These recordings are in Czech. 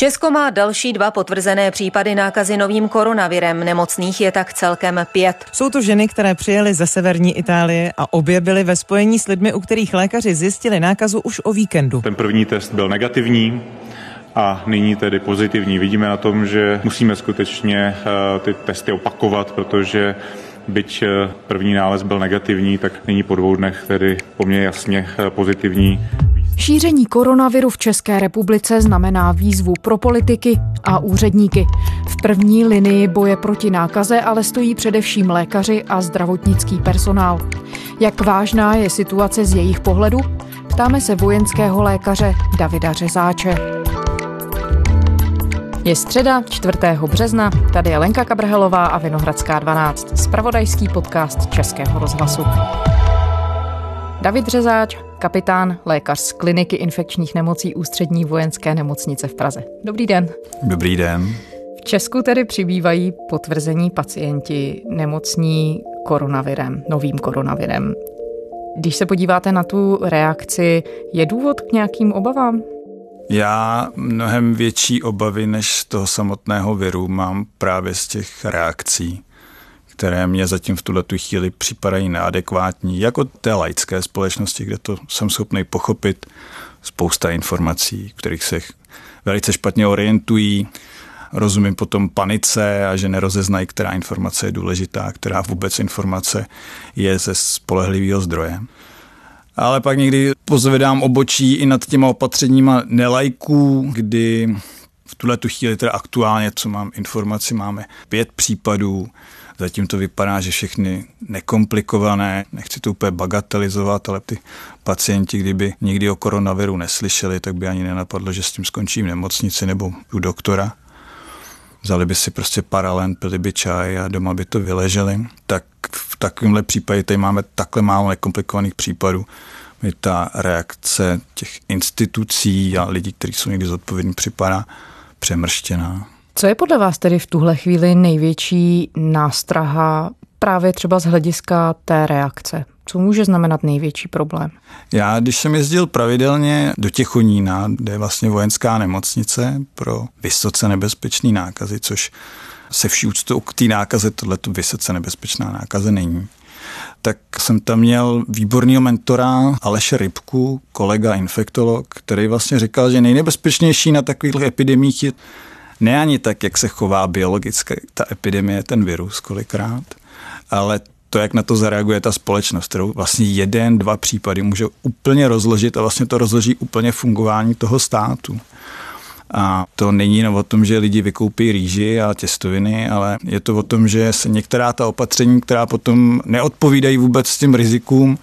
Česko má další dva potvrzené případy nákazy novým koronavirem. Nemocných je tak celkem pět. Jsou to ženy, které přijeli ze severní Itálie a obě byly ve spojení s lidmi, u kterých lékaři zjistili nákazu už o víkendu. Ten první test byl negativní, a nyní tedy pozitivní. Vidíme na tom, že musíme skutečně eh, ty testy opakovat, protože byť eh, první nález byl negativní, tak nyní po dvou dnech tedy poměrně jasně eh, pozitivní. Šíření koronaviru v České republice znamená výzvu pro politiky a úředníky. V první linii boje proti nákaze ale stojí především lékaři a zdravotnický personál. Jak vážná je situace z jejich pohledu? Ptáme se vojenského lékaře Davida Řezáče. Je středa 4. března, tady je Lenka Kabrhelová a Vinohradská 12, spravodajský podcast Českého rozhlasu. David Řezáč, kapitán, lékař z kliniky infekčních nemocí Ústřední vojenské nemocnice v Praze. Dobrý den. Dobrý den. V Česku tedy přibývají potvrzení pacienti nemocní koronavirem, novým koronavirem. Když se podíváte na tu reakci, je důvod k nějakým obavám? Já mnohem větší obavy než z toho samotného viru mám právě z těch reakcí, které mě zatím v tuhle chvíli připadají neadekvátní, jako té laické společnosti, kde to jsem schopný pochopit spousta informací, kterých se velice špatně orientují. Rozumím potom panice a že nerozeznají, která informace je důležitá, která vůbec informace je ze spolehlivého zdroje ale pak někdy pozvedám obočí i nad těma opatřeníma nelajků, kdy v tuhle tu chvíli teda aktuálně, co mám informaci, máme pět případů, Zatím to vypadá, že všechny nekomplikované, nechci to úplně bagatelizovat, ale ty pacienti, kdyby nikdy o koronaviru neslyšeli, tak by ani nenapadlo, že s tím skončím v nemocnici nebo u doktora. Vzali by si prostě paralen, pili by čaj a doma by to vyleželi. Tak v takovémhle případě tady máme takhle málo nekomplikovaných případů. Mi ta reakce těch institucí a lidí, kteří jsou někdy zodpovědní, připadá přemrštěná. Co je podle vás tedy v tuhle chvíli největší nástraha právě třeba z hlediska té reakce? Co může znamenat největší problém? Já, když jsem jezdil pravidelně do Těchonína, kde je vlastně vojenská nemocnice pro vysoce nebezpečný nákazy, což se vší úctou k té nákaze, tohle vysoce nebezpečná nákaze není tak jsem tam měl výborného mentora Aleše Rybku, kolega infektolog, který vlastně říkal, že nejnebezpečnější na takových epidemích je ne ani tak, jak se chová biologicky ta epidemie, ten virus kolikrát, ale to, jak na to zareaguje ta společnost, kterou vlastně jeden, dva případy může úplně rozložit a vlastně to rozloží úplně fungování toho státu. A to není jenom o tom, že lidi vykoupí rýži a těstoviny, ale je to o tom, že se některá ta opatření, která potom neodpovídají vůbec tím rizikům,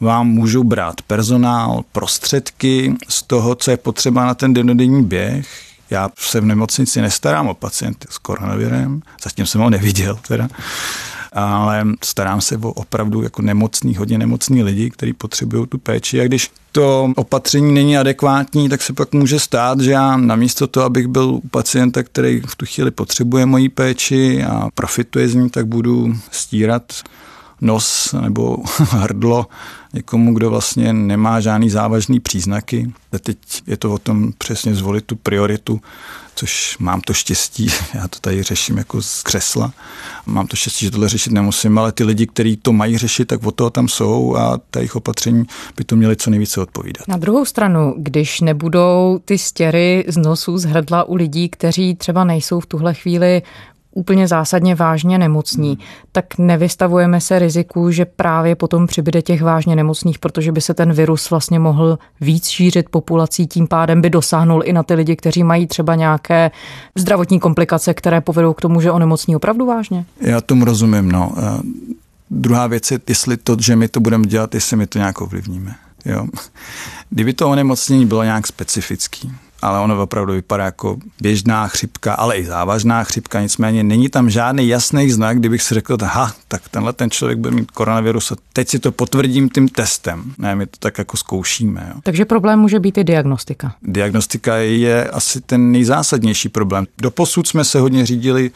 vám můžou brát personál, prostředky z toho, co je potřeba na ten denodenní běh. Já se v nemocnici nestarám o pacienty s koronavirem, zatím jsem ho neviděl teda, ale starám se o opravdu jako nemocný, hodně nemocný lidi, kteří potřebují tu péči a když to opatření není adekvátní, tak se pak může stát, že já namísto toho, abych byl u pacienta, který v tu chvíli potřebuje moji péči a profituje z ní, tak budu stírat nos nebo hrdlo někomu, kdo vlastně nemá žádný závažný příznaky. A teď je to o tom přesně zvolit tu prioritu, což mám to štěstí, já to tady řeším jako z křesla. Mám to štěstí, že tohle řešit nemusím, ale ty lidi, kteří to mají řešit, tak o toho tam jsou a ta jejich opatření by to měly co nejvíce odpovídat. Na druhou stranu, když nebudou ty stěry z nosů, z hrdla u lidí, kteří třeba nejsou v tuhle chvíli úplně zásadně vážně nemocní, tak nevystavujeme se riziku, že právě potom přibyde těch vážně nemocných, protože by se ten virus vlastně mohl víc šířit populací, tím pádem by dosáhnul i na ty lidi, kteří mají třeba nějaké zdravotní komplikace, které povedou k tomu, že onemocní opravdu vážně? Já tomu rozumím, no. Druhá věc je, jestli to, že my to budeme dělat, jestli my to nějak ovlivníme. Jo. Kdyby to onemocnění bylo nějak specifický, ale ono opravdu vypadá jako běžná chřipka, ale i závažná chřipka, nicméně není tam žádný jasný znak, kdybych si řekl, ha, tak tenhle ten člověk bude mít koronavirus a teď si to potvrdím tím testem. Ne, my to tak jako zkoušíme. Jo. Takže problém může být i diagnostika. Diagnostika je asi ten nejzásadnější problém. Doposud jsme se hodně řídili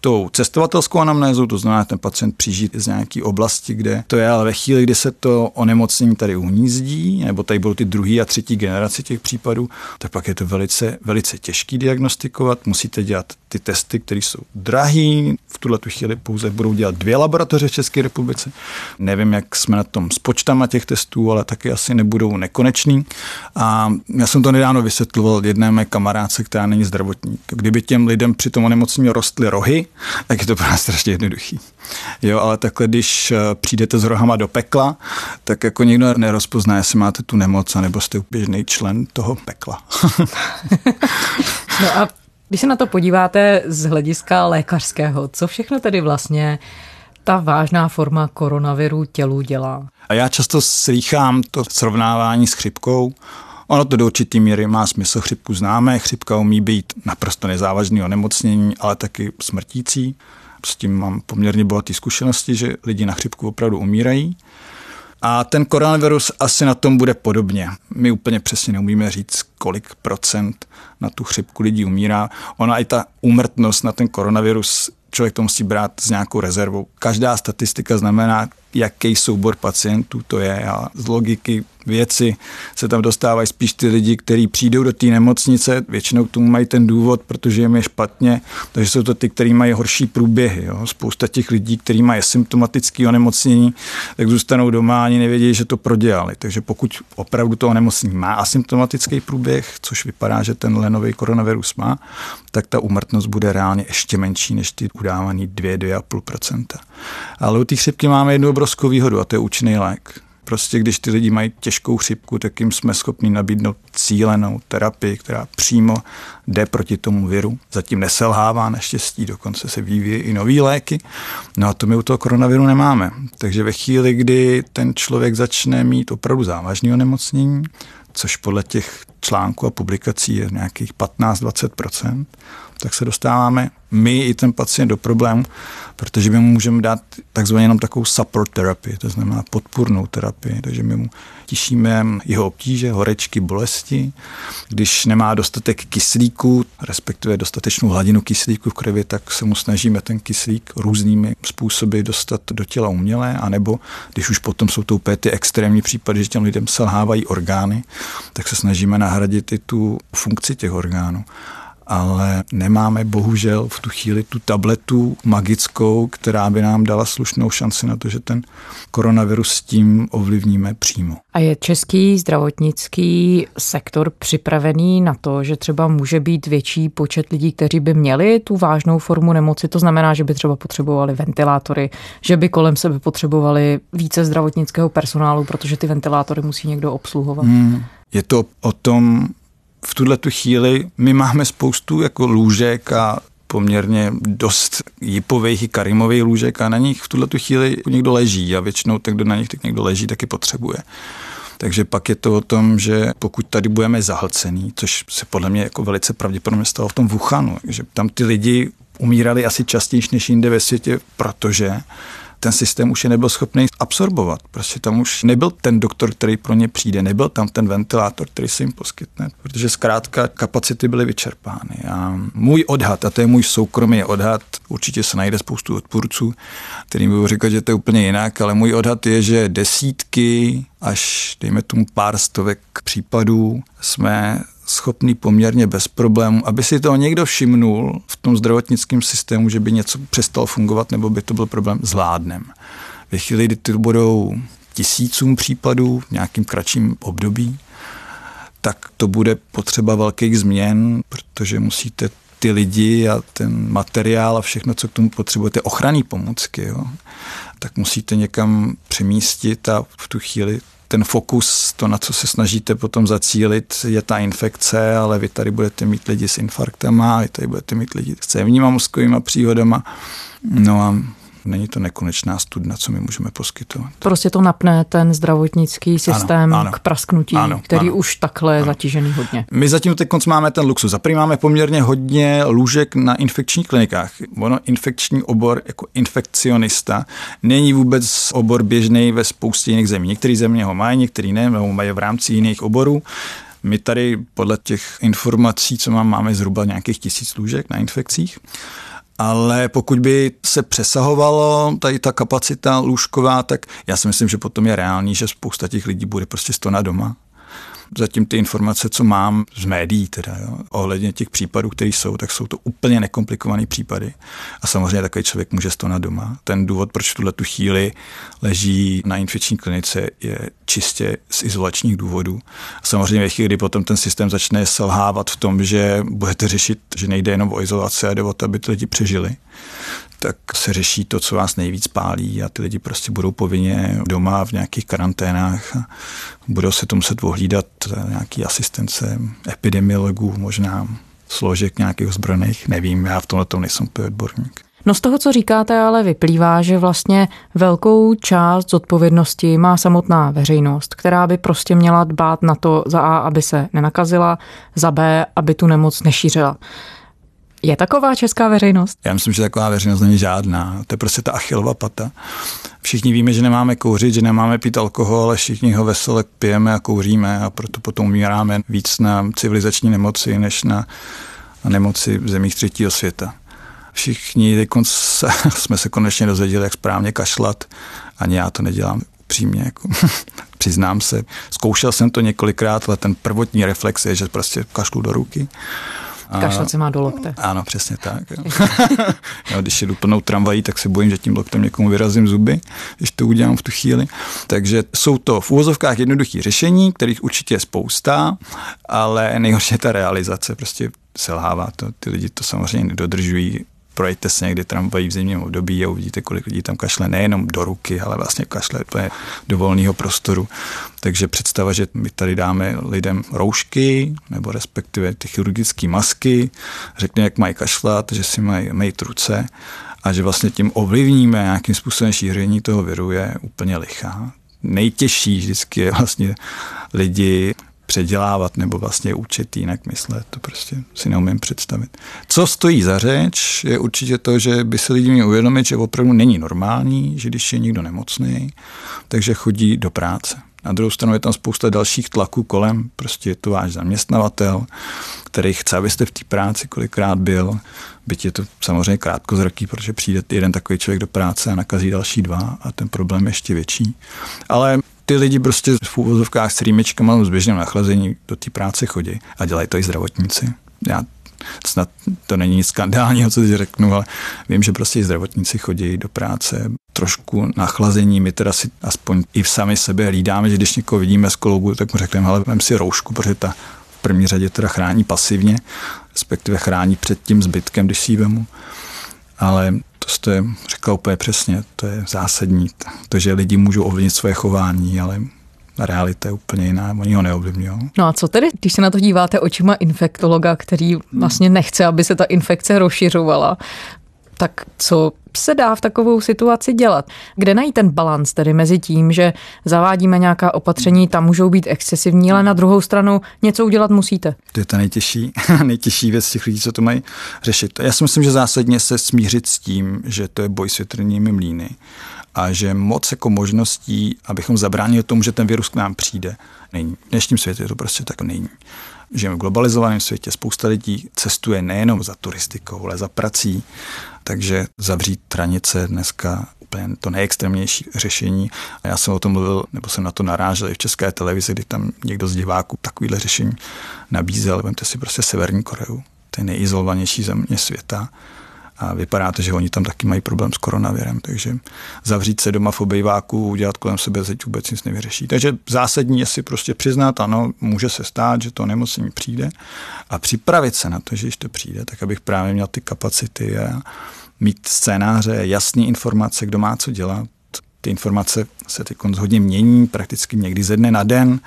tou cestovatelskou anamnézou, to znamená, ten pacient přijíždí z nějaké oblasti, kde to je, ale ve chvíli, kdy se to onemocnění tady uhnízdí, nebo tady budou ty druhý a třetí generace těch případů, tak pak je to velice, velice těžký diagnostikovat. Musíte dělat ty testy, které jsou drahý. V tuhle tu chvíli pouze budou dělat dvě laboratoře v České republice. Nevím, jak jsme na tom s počtama těch testů, ale taky asi nebudou nekonečný. A já jsem to nedávno vysvětloval jedné mé kamarádce, která není zdravotník. Kdyby těm lidem při tom onemocnění rostly rohy, tak je to pro nás strašně jednoduchý. Jo, ale takhle, když eh, přijdete s rohama do pekla, tak jako nikdo nerozpozná, jestli máte tu nemoc, nebo jste běžný člen toho pekla. no a když se na to podíváte z hlediska lékařského, co všechno tedy vlastně ta vážná forma koronaviru tělu dělá? A já často slýchám to srovnávání s chřipkou. Ono to do určitý míry má smysl, chřipku známe, chřipka umí být naprosto nezávažný onemocnění, ale taky smrtící. S tím mám poměrně bohaté zkušenosti, že lidi na chřipku opravdu umírají. A ten koronavirus asi na tom bude podobně. My úplně přesně neumíme říct, kolik procent na tu chřipku lidí umírá. Ona i ta úmrtnost na ten koronavirus člověk to musí brát s nějakou rezervou. Každá statistika znamená, jaký soubor pacientů to je a z logiky věci se tam dostávají spíš ty lidi, kteří přijdou do té nemocnice, většinou tomu mají ten důvod, protože jim je špatně, takže jsou to ty, kteří mají horší průběhy. Jo. Spousta těch lidí, kteří mají symptomatické onemocnění, tak zůstanou doma a ani nevědí, že to prodělali. Takže pokud opravdu to onemocnění má asymptomatický průběh, což vypadá, že ten lenový koronavirus má, tak ta umrtnost bude reálně ještě menší než ty udávaný 2-2,5%. Ale u té chřipky máme jednu obrovskou výhodu a to je účinný lék. Prostě když ty lidi mají těžkou chřipku, tak jim jsme schopni nabídnout cílenou terapii, která přímo jde proti tomu viru. Zatím neselhává naštěstí, dokonce se vyvíjí i nové léky. No a to my u toho koronaviru nemáme. Takže ve chvíli, kdy ten člověk začne mít opravdu závažné onemocnění, což podle těch článků a publikací je nějakých 15-20%, tak se dostáváme my i ten pacient do problému, protože my mu můžeme dát takzvaně jenom takovou support terapii, to znamená podpůrnou terapii, takže my mu tišíme jeho obtíže, horečky, bolesti. Když nemá dostatek kyslíku, respektive dostatečnou hladinu kyslíku v krvi, tak se mu snažíme ten kyslík různými způsoby dostat do těla uměle, anebo když už potom jsou to úplně ty extrémní případy, že těm lidem selhávají orgány, tak se snažíme nahradit i tu funkci těch orgánů ale nemáme bohužel v tu chvíli tu tabletu magickou, která by nám dala slušnou šanci na to, že ten koronavirus s tím ovlivníme přímo. A je český zdravotnický sektor připravený na to, že třeba může být větší počet lidí, kteří by měli tu vážnou formu nemoci? To znamená, že by třeba potřebovali ventilátory, že by kolem sebe potřebovali více zdravotnického personálu, protože ty ventilátory musí někdo obsluhovat. Hmm. Je to o tom, v tuhle tu chvíli my máme spoustu jako lůžek a poměrně dost jipových i karimových lůžek a na nich v tuhle tu chvíli někdo leží a většinou tak, kdo na nich tak někdo leží, taky potřebuje. Takže pak je to o tom, že pokud tady budeme zahlcený, což se podle mě jako velice pravděpodobně stalo v tom Wuhanu, že tam ty lidi umírali asi častěji než jinde ve světě, protože ten systém už je nebyl schopný absorbovat. Prostě tam už nebyl ten doktor, který pro ně přijde, nebyl tam ten ventilátor, který se jim poskytne, protože zkrátka kapacity byly vyčerpány. A můj odhad, a to je můj soukromý odhad, určitě se najde spoustu odpůrců, kterým budu říkat, že to je úplně jinak, ale můj odhad je, že desítky až dejme tomu pár stovek případů jsme schopný poměrně bez problémů, aby si to někdo všimnul v tom zdravotnickém systému, že by něco přestalo fungovat nebo by to byl problém, zvládnem. Ve chvíli, kdy ty budou tisícům případů v nějakým kratším období, tak to bude potřeba velkých změn, protože musíte ty lidi a ten materiál a všechno, co k tomu potřebujete, ochranný pomůcky, jo, tak musíte někam přemístit a v tu chvíli ten fokus, to, na co se snažíte potom zacílit, je ta infekce, ale vy tady budete mít lidi s infarktama, vy tady budete mít lidi s cévníma mozkovými příhodama. No a Není to nekonečná studna, co my můžeme poskytovat. Prostě to napne ten zdravotnický systém ano, ano, k prasknutí, ano, který ano, už takhle je ano. zatížený hodně. My zatím teď máme ten luxus. Zaprý máme poměrně hodně lůžek na infekčních klinikách. Ono infekční obor jako infekcionista není vůbec obor běžný ve spoustě jiných zemí. Některé země ho mají, některé ne, nebo mají v rámci jiných oborů. My tady podle těch informací, co mám, máme zhruba nějakých tisíc lůžek na infekcích ale pokud by se přesahovalo tady ta kapacita lůžková, tak já si myslím, že potom je reálný, že spousta těch lidí bude prostě stona doma Zatím ty informace, co mám z médií, teda, jo, ohledně těch případů, které jsou, tak jsou to úplně nekomplikované případy. A samozřejmě takový člověk může na doma. Ten důvod, proč tuhle tu chvíli leží na infekční klinice, je čistě z izolačních důvodů. A samozřejmě chvíli, kdy potom ten systém začne selhávat v tom, že budete řešit, že nejde jenom o izolaci a jde o to, aby ty lidi přežili, tak se řeší to, co vás nejvíc pálí a ty lidi prostě budou povinně doma v nějakých karanténách a budou se to muset ohlídat nějaký asistence epidemiologů, možná složek nějakých ozbrojených, nevím, já v tomhle tom nejsem odborník. No z toho, co říkáte, ale vyplývá, že vlastně velkou část zodpovědnosti má samotná veřejnost, která by prostě měla dbát na to za A, aby se nenakazila, za B, aby tu nemoc nešířila. Je taková česká veřejnost? Já myslím, že taková veřejnost není žádná. To je prostě ta achilová pata. Všichni víme, že nemáme kouřit, že nemáme pít alkohol, ale všichni ho veselé pijeme a kouříme a proto potom umíráme víc na civilizační nemoci, než na, na nemoci v zemích třetího světa. Všichni se, jsme se konečně dozvěděli, jak správně kašlat. Ani já to nedělám upřímně. Jako. Přiznám se. Zkoušel jsem to několikrát, ale ten prvotní reflex je, že prostě kašlu do ruky. Kašlat se má do lokte. Ano, přesně tak. Jo. jo, když jedu plnou tramvají, tak se bojím, že tím loktem někomu vyrazím zuby, když to udělám v tu chvíli. Takže jsou to v úvozovkách jednoduché řešení, kterých určitě je spousta, ale nejhorší je ta realizace. Prostě selhává to. Ty lidi to samozřejmě nedodržují projďte se někdy tramvají v zimním období a uvidíte, kolik lidí tam kašle nejenom do ruky, ale vlastně kašle do volného prostoru. Takže představa, že my tady dáme lidem roušky nebo respektive ty chirurgické masky, řekne, jak mají kašlat, že si mají mít ruce a že vlastně tím ovlivníme nějakým způsobem šíření toho viru je úplně lichá. Nejtěžší vždycky je vlastně lidi předělávat nebo vlastně učit jinak myslet, to prostě si neumím představit. Co stojí za řeč, je určitě to, že by se lidi měli uvědomit, že opravdu není normální, že když je někdo nemocný, takže chodí do práce. Na druhou stranu je tam spousta dalších tlaků kolem, prostě je to váš zaměstnavatel, který chce, abyste v té práci kolikrát byl, byť je to samozřejmě krátkozraký, protože přijde jeden takový člověk do práce a nakazí další dva a ten problém je ještě větší. Ale ty lidi prostě v úvozovkách s rýmečkama s běžným nachlazení do té práce chodí a dělají to i zdravotníci. Já snad to není nic skandálního, co si řeknu, ale vím, že prostě i zdravotníci chodí do práce trošku nachlazení. My teda si aspoň i v sami sebe hlídáme, že když někoho vidíme z kolobu, tak mu řekneme, ale vem si roušku, protože ta v první řadě teda chrání pasivně, respektive chrání před tím zbytkem, když si ji vemu. Ale jste řekla úplně přesně, to je zásadní. To, že lidi můžou ovlivnit své chování, ale realita je úplně jiná, oni ho neovlivňují. No a co tedy, když se na to díváte očima infektologa, který vlastně nechce, aby se ta infekce rozšiřovala, tak co se dá v takovou situaci dělat? Kde najít ten balans tedy mezi tím, že zavádíme nějaká opatření, tam můžou být excesivní, ale na druhou stranu něco udělat musíte? To je ta nejtěžší, nejtěžší věc těch lidí, co to mají řešit. Já si myslím, že zásadně se smířit s tím, že to je boj s větrnými mlíny a že moc jako možností, abychom zabránili tomu, že ten virus k nám přijde, není. V dnešním světě to prostě tak není. Žijeme v globalizovaném světě, spousta lidí cestuje nejenom za turistikou, ale za prací, takže zavřít hranice dneska úplně to nejextrémnější řešení. A já jsem o tom mluvil, nebo jsem na to narážel i v české televizi, kdy tam někdo z diváků takovýhle řešení nabízel. Vemte si prostě Severní Koreu, to je nejizolovanější země světa a vypadá to, že oni tam taky mají problém s koronavirem, takže zavřít se doma v obejváku, udělat kolem sebe zeď vůbec nic nevyřeší. Takže zásadní je si prostě přiznat, ano, může se stát, že to nemocní přijde a připravit se na to, že když to přijde, tak abych právě měl ty kapacity a mít scénáře, jasné informace, kdo má co dělat, ty informace se teď hodně mění, prakticky někdy ze dne na den,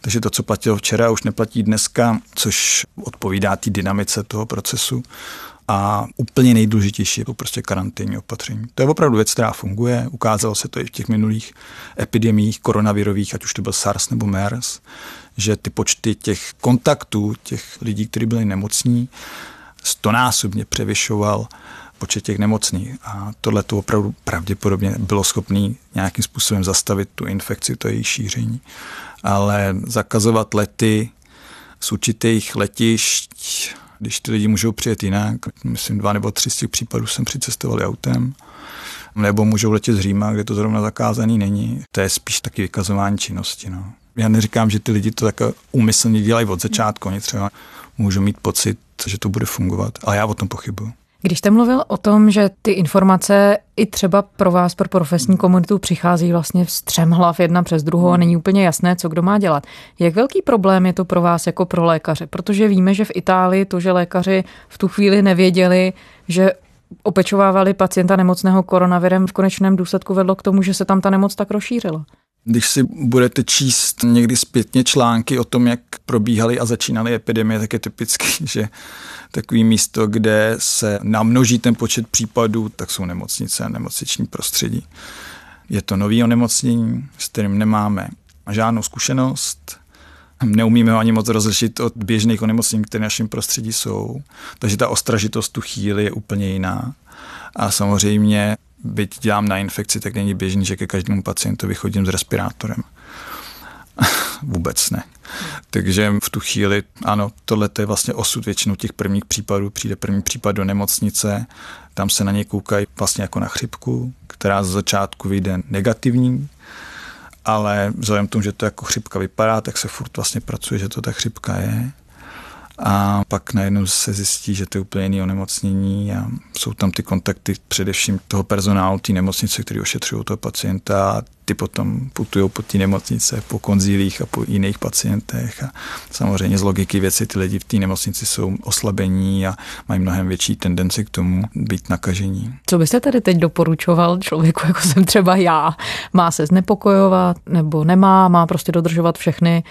takže to, co platilo včera, už neplatí dneska, což odpovídá té dynamice toho procesu. A úplně nejdůležitější je to prostě karanténní opatření. To je opravdu věc, která funguje. Ukázalo se to i v těch minulých epidemích koronavirových, ať už to byl SARS nebo MERS, že ty počty těch kontaktů, těch lidí, kteří byli nemocní, stonásobně převyšoval počet těch nemocných. A tohle to opravdu pravděpodobně bylo schopné nějakým způsobem zastavit tu infekci, to její šíření. Ale zakazovat lety z určitých letišť Když ty lidi můžou přijet jinak, myslím dva nebo tři z těch případů jsem přicestovali autem, nebo můžou letět z Říma, kde to zrovna zakázaný není. To je spíš taky vykazování činnosti. No. Já neříkám, že ty lidi to tak úmyslně dělají od začátku, oni třeba můžou mít pocit, že to bude fungovat, ale já o tom pochybuju. Když jste mluvil o tom, že ty informace i třeba pro vás, pro profesní komunitu přichází vlastně v střem hlav jedna přes druhou a není úplně jasné, co kdo má dělat. Jak velký problém je to pro vás jako pro lékaře? Protože víme, že v Itálii to, že lékaři v tu chvíli nevěděli, že opečovávali pacienta nemocného koronavirem, v konečném důsledku vedlo k tomu, že se tam ta nemoc tak rozšířila. Když si budete číst někdy zpětně články o tom, jak probíhaly a začínaly epidemie, tak je typicky, že takový místo, kde se namnoží ten počet případů, tak jsou nemocnice a nemocniční prostředí. Je to nový onemocnění, s kterým nemáme žádnou zkušenost, neumíme ho ani moc rozlišit od běžných onemocnění, které v našem prostředí jsou. Takže ta ostražitost tu chvíli je úplně jiná. A samozřejmě, byť dělám na infekci, tak není běžný, že ke každému pacientovi chodím s respirátorem. Vůbec ne. Takže v tu chvíli, ano, tohle je vlastně osud většinou těch prvních případů. Přijde první případ do nemocnice, tam se na ně koukají vlastně jako na chřipku, která z začátku vyjde negativní, ale vzhledem k tomu, že to jako chřipka vypadá, tak se furt vlastně pracuje, že to ta chřipka je. A pak najednou se zjistí, že to je úplně jiné onemocnění a jsou tam ty kontakty především toho personálu té nemocnice, který ošetřují toho pacienta a ty potom putují po té nemocnice, po konzílích a po jiných pacientech a samozřejmě z logiky věci ty lidi v té nemocnici jsou oslabení a mají mnohem větší tendenci k tomu být nakažení. Co byste tady teď doporučoval člověku, jako jsem třeba já? Má se znepokojovat nebo nemá? Má prostě dodržovat všechny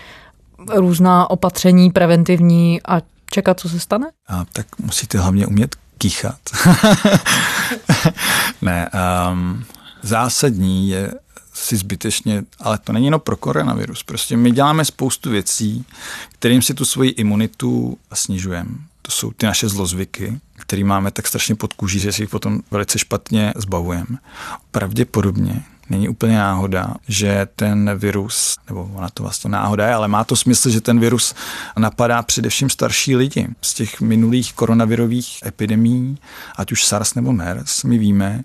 různá opatření preventivní a čekat, co se stane? A tak musíte hlavně umět kýchat. ne, um, zásadní je si zbytečně, ale to není jenom pro koronavirus. Prostě my děláme spoustu věcí, kterým si tu svoji imunitu snižujeme. To jsou ty naše zlozvyky, které máme tak strašně pod kůží, že si jich potom velice špatně zbavujeme. Pravděpodobně není úplně náhoda, že ten virus, nebo ona to vlastně náhoda je, ale má to smysl, že ten virus napadá především starší lidi. Z těch minulých koronavirových epidemí, ať už SARS nebo MERS, my víme,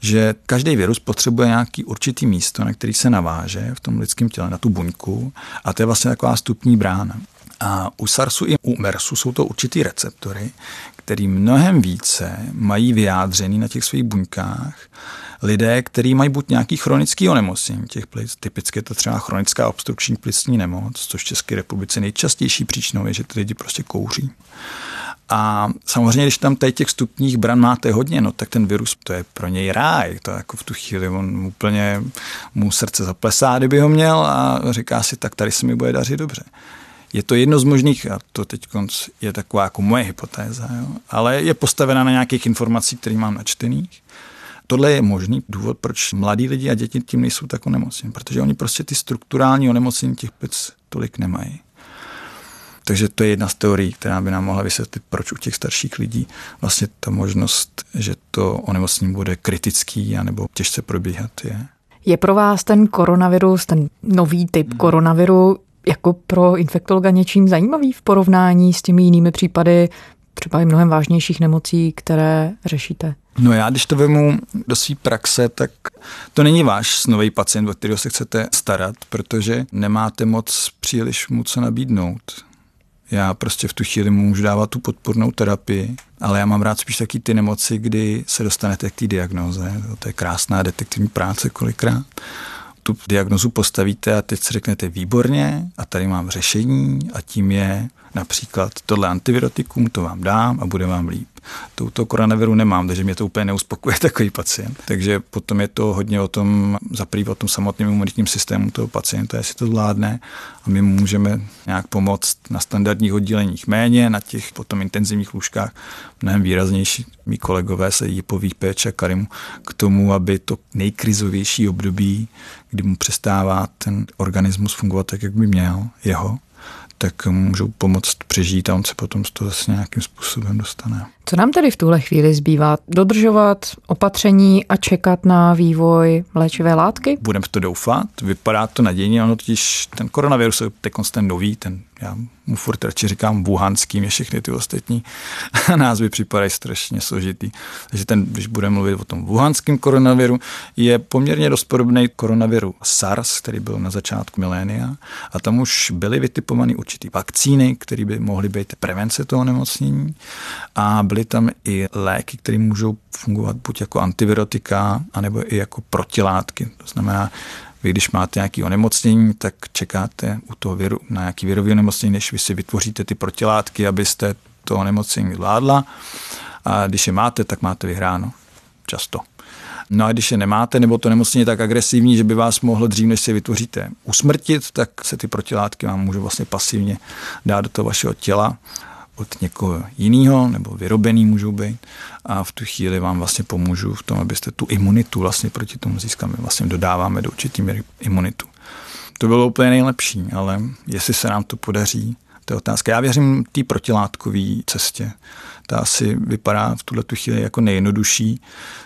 že každý virus potřebuje nějaký určitý místo, na který se naváže v tom lidském těle, na tu buňku, a to je vlastně taková stupní brána. A u SARSu i u MERSu jsou to určitý receptory, který mnohem více mají vyjádřený na těch svých buňkách lidé, kteří mají buď nějaký chronický onemocnění těch plic, typicky je to třeba chronická obstrukční plicní nemoc, což v České republice nejčastější příčinou je, že ty lidi prostě kouří. A samozřejmě, když tam těch stupních bran máte hodně, no tak ten virus, to je pro něj ráj. To jako v tu chvíli on úplně mu srdce zaplesá, kdyby ho měl a říká si, tak tady se mi bude dařit dobře. Je to jedno z možných, a to teď je taková jako moje hypotéza, jo? ale je postavena na nějakých informacích, které mám načtených. Tohle je možný důvod, proč mladí lidi a děti tím nejsou tak onemocněni, protože oni prostě ty strukturální onemocnění těch plic tolik nemají. Takže to je jedna z teorií, která by nám mohla vysvětlit, proč u těch starších lidí vlastně ta možnost, že to onemocnění bude kritický anebo těžce probíhat je. Je pro vás ten koronavirus, ten nový typ hmm. koronaviru, jako pro infektologa něčím zajímavý v porovnání s těmi jinými případy třeba i mnohem vážnějších nemocí, které řešíte? No já, když to vemu do své praxe, tak to není váš nový pacient, o kterého se chcete starat, protože nemáte moc příliš mu co nabídnout. Já prostě v tu chvíli můžu dávat tu podpornou terapii, ale já mám rád spíš taky ty nemoci, kdy se dostanete k té diagnoze. To je krásná detektivní práce kolikrát tu diagnozu postavíte a teď si řeknete výborně a tady mám řešení a tím je například tohle antivirotikum, to vám dám a bude vám líp. Touto koronaviru nemám, takže mě to úplně neuspokuje takový pacient. Takže potom je to hodně o tom, zaprý o tom samotném imunitním systému toho pacienta, jestli to zvládne a my můžeme nějak pomoct na standardních odděleních méně, na těch potom intenzivních lůžkách mnohem výraznější. Mí kolegové se jí po péče Karimu k tomu, aby to nejkrizovější období, kdy mu přestává ten organismus fungovat tak, jak by měl, jeho, tak můžou pomoct přežít a on se potom z toho zase nějakým způsobem dostane. Co nám tedy v tuhle chvíli zbývá? Dodržovat opatření a čekat na vývoj léčivé látky? Budeme to doufat, vypadá to nadějně, ono totiž ten koronavirus je ten nový, ten já mu furt radši říkám wuhanský, mě všechny ty ostatní názvy připadají strašně složitý. Takže ten, když budeme mluvit o tom wuhanském koronaviru, je poměrně dost podobný koronaviru SARS, který byl na začátku milénia a tam už byly vytipované určitý vakcíny, které by mohly být prevence toho nemocnění a byly tam i léky, které můžou fungovat buď jako antivirotika, anebo i jako protilátky. To znamená, vy, když máte nějaké onemocnění, tak čekáte u toho viru, na nějaký virový onemocnění, než vy si vytvoříte ty protilátky, abyste to onemocnění zvládla. A když je máte, tak máte vyhráno. Často. No a když je nemáte, nebo to nemocnění je tak agresivní, že by vás mohlo dřív, než si vytvoříte, usmrtit, tak se ty protilátky vám můžou vlastně pasivně dát do toho vašeho těla od někoho jiného nebo vyrobený můžou být a v tu chvíli vám vlastně pomůžu v tom, abyste tu imunitu vlastně proti tomu získali. Vlastně dodáváme do určitý míry imunitu. To bylo úplně nejlepší, ale jestli se nám to podaří, to je otázka. Já věřím té protilátkové cestě. Ta asi vypadá v tuhle tu chvíli jako nejjednodušší.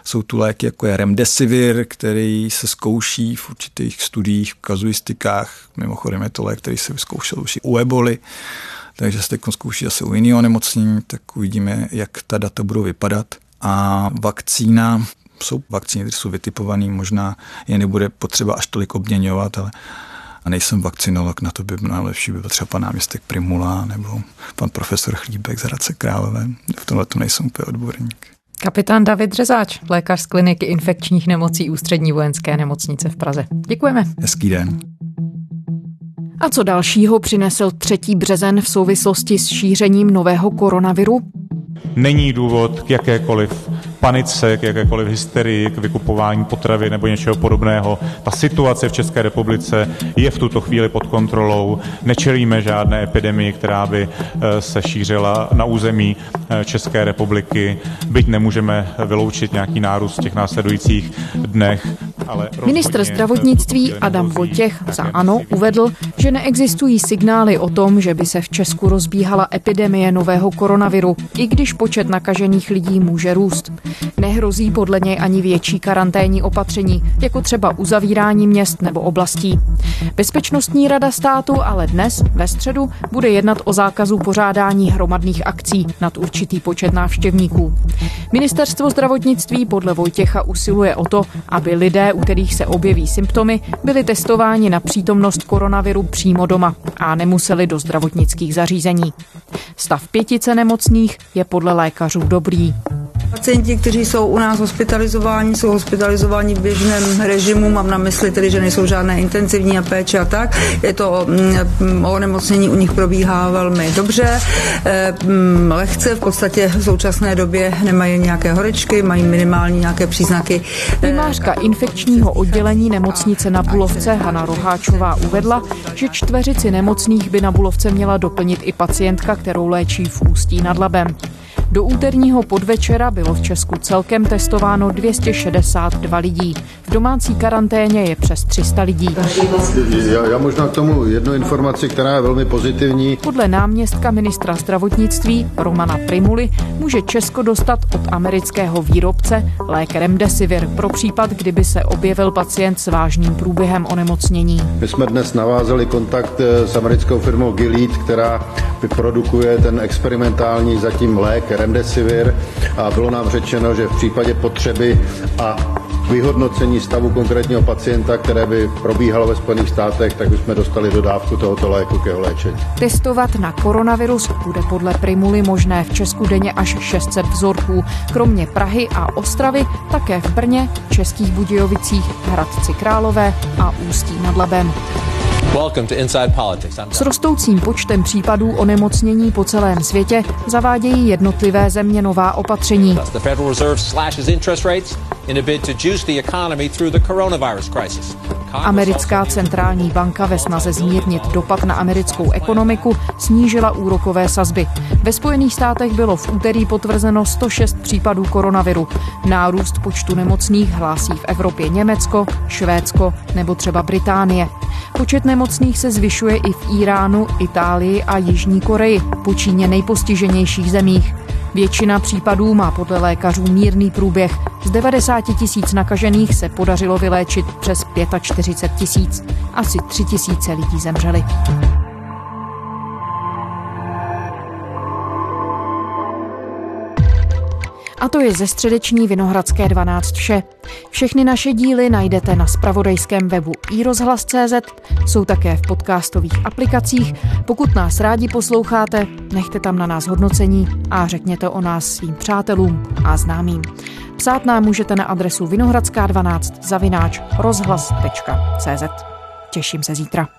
Jsou tu léky jako je remdesivir, který se zkouší v určitých studiích, v kazuistikách. Mimochodem je to lék, který se vyzkoušel už i u eboli takže se teď zkouší asi u jiného onemocnění, tak uvidíme, jak ta data budou vypadat. A vakcína, jsou vakcíny, které jsou vytipované, možná je nebude potřeba až tolik obměňovat, ale a nejsem vakcinolog, na to by nejlepší by byl třeba pan náměstek Primula nebo pan profesor Chlíbek z Hradce Králové. V tomhle to nejsem úplně odborník. Kapitán David Řezáč, lékař z kliniky infekčních nemocí Ústřední vojenské nemocnice v Praze. Děkujeme. Hezký den. A co dalšího přinesl 3. březen v souvislosti s šířením nového koronaviru? Není důvod k jakékoliv panice, k jakékoliv hysterii, k vykupování potravy nebo něčeho podobného. Ta situace v České republice je v tuto chvíli pod kontrolou. Nečelíme žádné epidemii, která by eh, se šířila na území eh, České republiky, byť nemůžeme vyloučit nějaký nárůst v těch následujících dnech. Ale Ministr zdravotnictví Adam Vojtěch za ANO uvedl, že neexistují signály o tom, že by se v Česku rozbíhala epidemie nového koronaviru, i když počet nakažených lidí může růst. Nehrozí podle něj ani větší karanténní opatření, jako třeba uzavírání měst nebo oblastí. Bezpečnostní rada státu ale dnes, ve středu, bude jednat o zákazu pořádání hromadných akcí nad určitý počet návštěvníků. Ministerstvo zdravotnictví podle Vojtěcha usiluje o to, aby lidé, u kterých se objeví symptomy, byli testováni na přítomnost koronaviru přímo doma a nemuseli do zdravotnických zařízení. Stav pětice nemocných je podle lékařů dobrý. Pacienti, kteří jsou u nás hospitalizováni, jsou hospitalizováni v běžném režimu, mám na mysli tedy, že nejsou žádné intenzivní a péče a tak. Je to mm, onemocnění u nich probíhá velmi dobře, eh, mm, lehce, v podstatě v současné době nemají nějaké horečky, mají minimální nějaké příznaky. Primářka infekčního oddělení nemocnice na Bulovce Hana Roháčová uvedla, že čtveřici nemocných by na Bulovce měla doplnit i pacientka, kterou léčí v Ústí nad Labem. Do úterního podvečera bylo v Česku celkem testováno 262 lidí. V domácí karanténě je přes 300 lidí. Já, já možná k tomu jednu informaci, která je velmi pozitivní. Podle náměstka ministra zdravotnictví Romana Primuly může Česko dostat od amerického výrobce lék Remdesivir pro případ, kdyby se objevil pacient s vážným průběhem onemocnění. My jsme dnes navázali kontakt eh, s americkou firmou Gilead, která vyprodukuje ten experimentální zatím lék Remdesivir a bylo nám řečeno, že v případě potřeby a vyhodnocení stavu konkrétního pacienta, které by probíhalo ve Spojených státech, tak bychom dostali dodávku tohoto léku k jeho léčení. Testovat na koronavirus bude podle Primuly možné v Česku denně až 600 vzorků. Kromě Prahy a Ostravy také v Brně, Českých Budějovicích, Hradci Králové a Ústí nad Labem. S rostoucím počtem případů onemocnění po celém světě zavádějí jednotlivé země nová opatření. Americká centrální banka ve snaze zmírnit dopad na americkou ekonomiku snížila úrokové sazby. Ve Spojených státech bylo v úterý potvrzeno 106 případů koronaviru. Nárůst počtu nemocných hlásí v Evropě Německo, Švédsko nebo třeba Británie. Počet nemocných se zvyšuje i v Iránu, Itálii a Jižní Koreji, po Číně nejpostiženějších zemích. Většina případů má podle lékařů mírný průběh. Z 90 tisíc nakažených se podařilo vyléčit přes 45 tisíc. Asi 3 tisíce lidí zemřeli. A to je ze středeční Vinohradské 12 vše. Všechny naše díly najdete na spravodajském webu iRozhlas.cz, jsou také v podcastových aplikacích. Pokud nás rádi posloucháte, nechte tam na nás hodnocení a řekněte o nás svým přátelům a známým. Psát nám můžete na adresu vinohradská12 zavináč rozhlas.cz. Těším se zítra.